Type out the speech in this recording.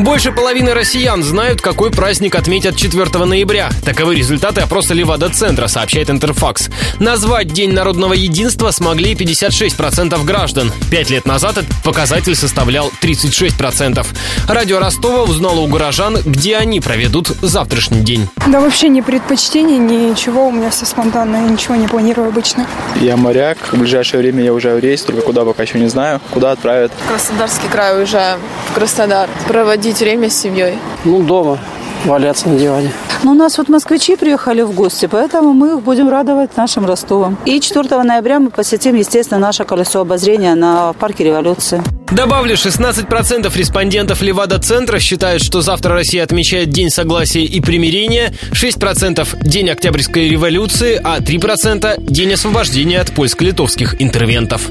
Больше половины россиян знают, какой праздник отметят 4 ноября. Таковы результаты опроса Левада-центра, сообщает Интерфакс. Назвать День народного единства смогли 56% граждан. Пять лет назад этот показатель составлял 36%. Радио Ростова узнало у горожан, где они проведут завтрашний день. Да вообще ни предпочтений, ничего. У меня все спонтанно. Я ничего не планирую обычно. Я моряк. В ближайшее время я уезжаю в рейс, только куда пока еще не знаю. Куда отправят? В Краснодарский край уезжаем, в Краснодар. Проводить время с семьей. Ну, дома валяться на диване. Ну, у нас вот москвичи приехали в гости, поэтому мы их будем радовать нашим Ростовом. И 4 ноября мы посетим, естественно, наше колесо обозрения на парке революции. Добавлю, 16% респондентов Левада-центра считают, что завтра Россия отмечает День согласия и примирения, 6% – День Октябрьской революции, а 3% – День освобождения от польско-литовских интервентов.